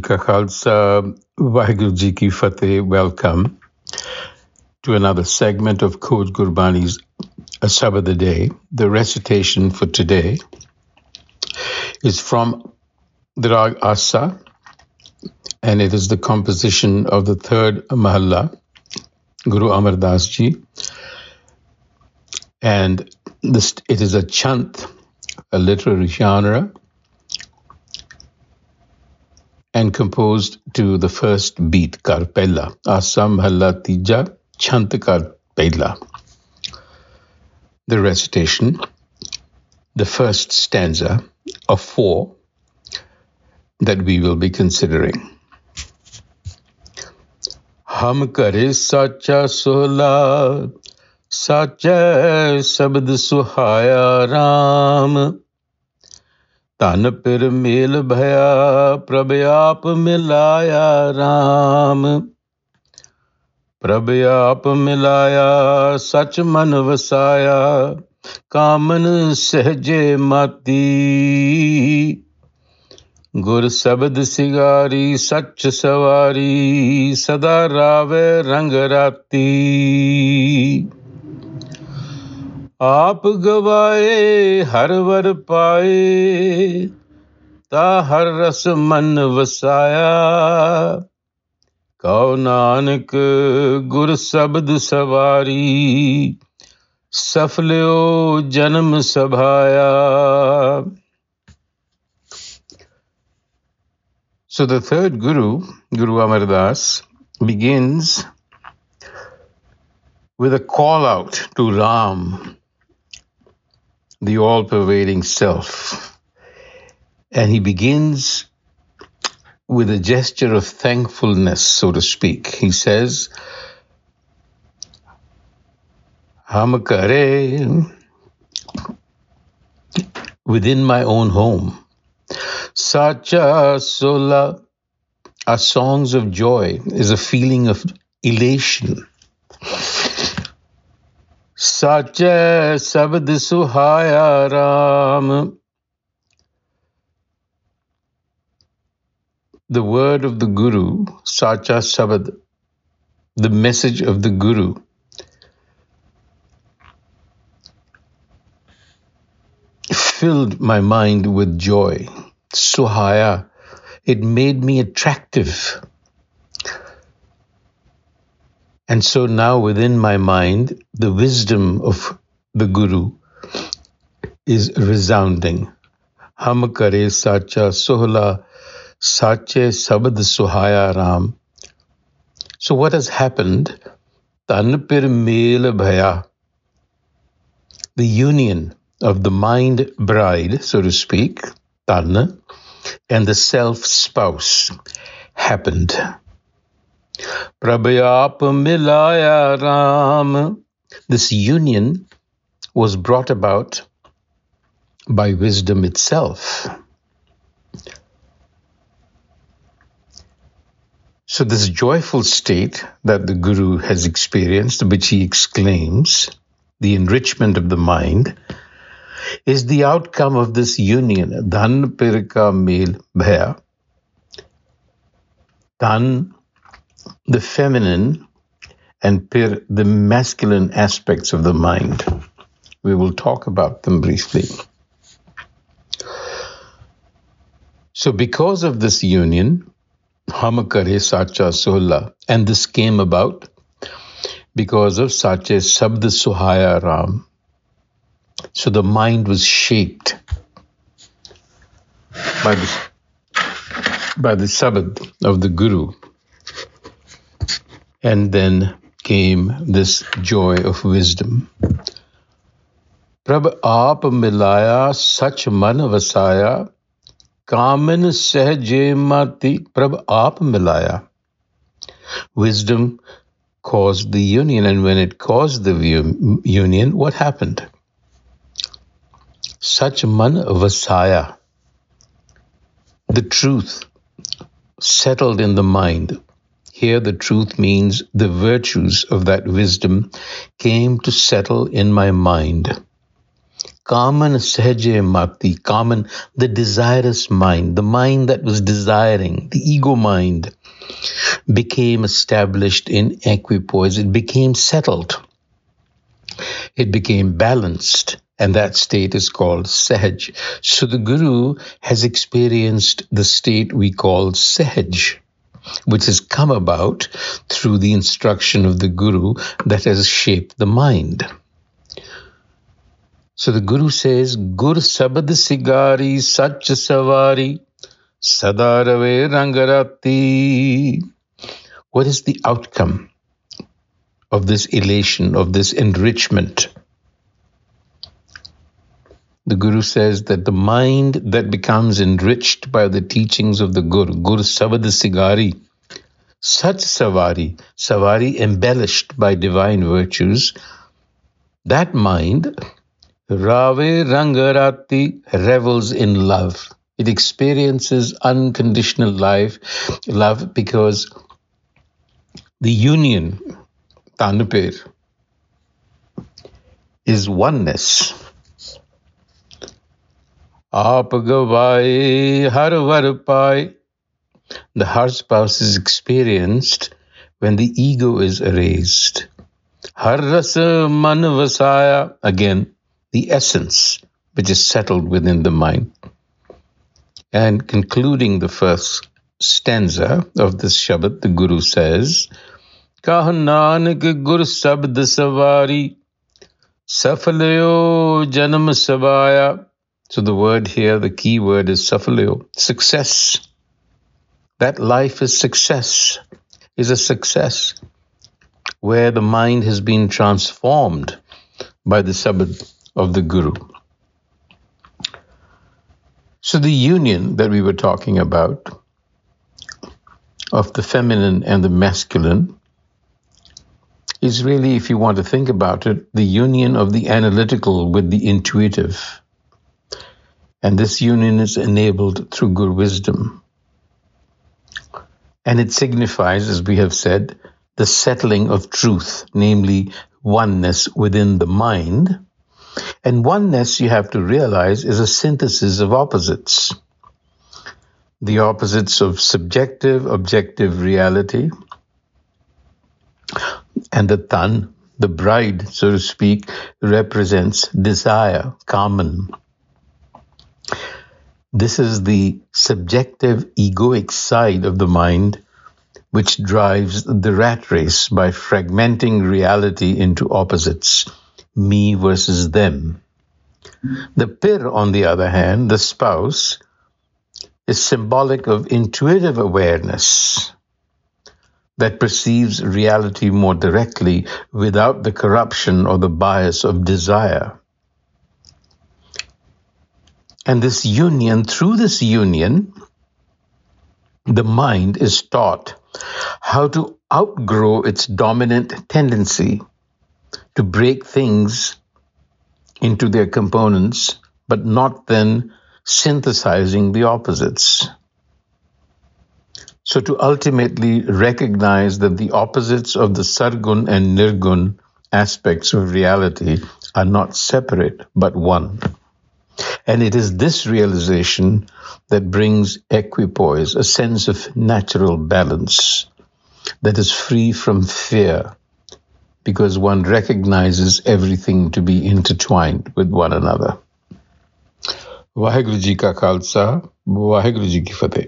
Ka Khalsa, Waheguru Ji Ki Fateh. Welcome to another segment of Coach Gurbani's of the Day. The recitation for today is from the Rag Asa, and it is the composition of the third Mahalla, Guru Amar Das Ji. And this, it is a chant, a literary genre, and composed to the first beat, Kar Pehla, Asam Halla Tija, Chant Kar Pehla. The recitation, the first stanza of four that we will be considering. हम करे साचा सोला साचा शब्द सुहाया राम ਧਨ ਪਿਰ ਮੇਲ ਭਇਆ, ਪ੍ਰਭ ਆਪ ਮਿਲਾਇਆ RAM ਪ੍ਰਭ ਆਪ ਮਿਲਾਇਆ, ਸਚ ਮਨ ਵਸਾਇਆ, ਕਾਮਨ ਸਹਜੇ ਮਾਤੀ। ਗੁਰ ਸ਼ਬਦ ਸਿਗਾਰੀ, ਸੱਚ ਸਵਾਰੀ, ਸਦਾ ਰਾਵੇ ਰੰਗ ਰਾਤੀ। ਆਪ ਗਵਾਏ ਹਰ ਵਰ ਪਾਏ ਤਾ ਹਰ ਰਸ ਮਨ ਵਸਾਇਆ ਕਉ ਨਾਨਕ ਗੁਰ ਸ਼ਬਦ ਸਵਾਰੀ ਸਫਲਿਓ ਜਨਮ ਸਭਾਇਆ So the third Guru, Guru Amar Das, begins with a call out to Ram, the all pervading self. And he begins with a gesture of thankfulness, so to speak. He says, Ham kare within my own home. Sacha Sola are songs of joy, is a feeling of elation. Sacha Sabad Suhaya Ram. The word of the Guru, Sacha Sabad, the message of the Guru, filled my mind with joy. Suhaya, it made me attractive. And so now within my mind, the wisdom of the Guru is resounding. Ham kare sacha sohla sache sabad suhaya ram. So what has happened? Tan pir mel bhaya. The union of the mind bride, so to speak, Tan, and the self spouse happened. Milaya Ram. This union was brought about by wisdom itself. So, this joyful state that the Guru has experienced, which he exclaims, the enrichment of the mind, is the outcome of this union. Dhan pirka mel bhaya. Dhan, the feminine, and pir, the masculine aspects of the mind. We will talk about them briefly. So, because of this union, Hamakare Sacha Sola, and this came about because of Sache Sabd Suhaya Ram. So the mind was shaped by the, by the Sabad of the Guru. And then came this joy of wisdom. Prab aap milaya sach man vasaya कामन सहजे mati prab aap milaya. Wisdom caused the union, and when it caused the union, what happened? Such man vasaya. The truth settled in the mind. here, the truth means the virtues of that wisdom came to settle in my mind. Kaman Sahaje Mati, Kaman, the desirous mind, the mind that was desiring, the ego mind, became established in equipoise. It became settled. It became balanced. And that state is called Sahaj. So the Guru has experienced the state we call Sahaj which has come about through the instruction of the Guru that has shaped the mind. So the Guru says, Gur Sabad Sigari Sach Savari Sadarave Rangarati. What is the outcome of this elation, of this enrichment? The Guru says that the mind that becomes enriched by the teachings of the Guru, Guru Sabad Sigari, such Savari, Savari embellished by divine virtues, that mind Rave Rangarati revels in love. It experiences unconditional life, love because the union, Tanupir, is oneness. Var pai. The heart spouse is experienced when the ego is erased. Har rasa. Again, the essence which is settled within the mind. And concluding the first stanza of this Shabad, the Guru says, Kah Nanak Gur Sabd Savari Safalayo Janam Savaya. So the word here, the key word is Safalayo, success. That life is success, is a success where the mind has been transformed by the Sabad of the Guru. So, the union that we were talking about of the feminine and the masculine is really, if you want to think about it, the union of the analytical with the intuitive. And this union is enabled through good wisdom. And it signifies, as we have said, the settling of truth, namely oneness within the mind and oneness, you have to realize, is a synthesis of opposites. The opposites of subjective, objective reality, and the tan, the bride, so to speak, represents desire, kaman. This is the subjective egoic side of the mind which drives the rat race by fragmenting reality into opposites me versus them. The pir, on the other hand, the spouse, is symbolic of intuitive awareness that perceives reality more directly without the corruption or the bias of desire. And this union, through this union, the mind is taught how to outgrow its dominant tendency to break things into their components, but not then synthesizing the opposites. So to ultimately recognize that the opposites of the sargun and nirgun aspects of reality are not separate, but one. And it is this realization that brings equipoise, a sense of natural balance that is free from fear, because one recognizes everything to be intertwined with one another. Waheguru ji ਕਾ ਖਾਲਸਾ ਵਾਹਿਗੁਰੂ ਜੀ ਕੀ ਫਤਿਹ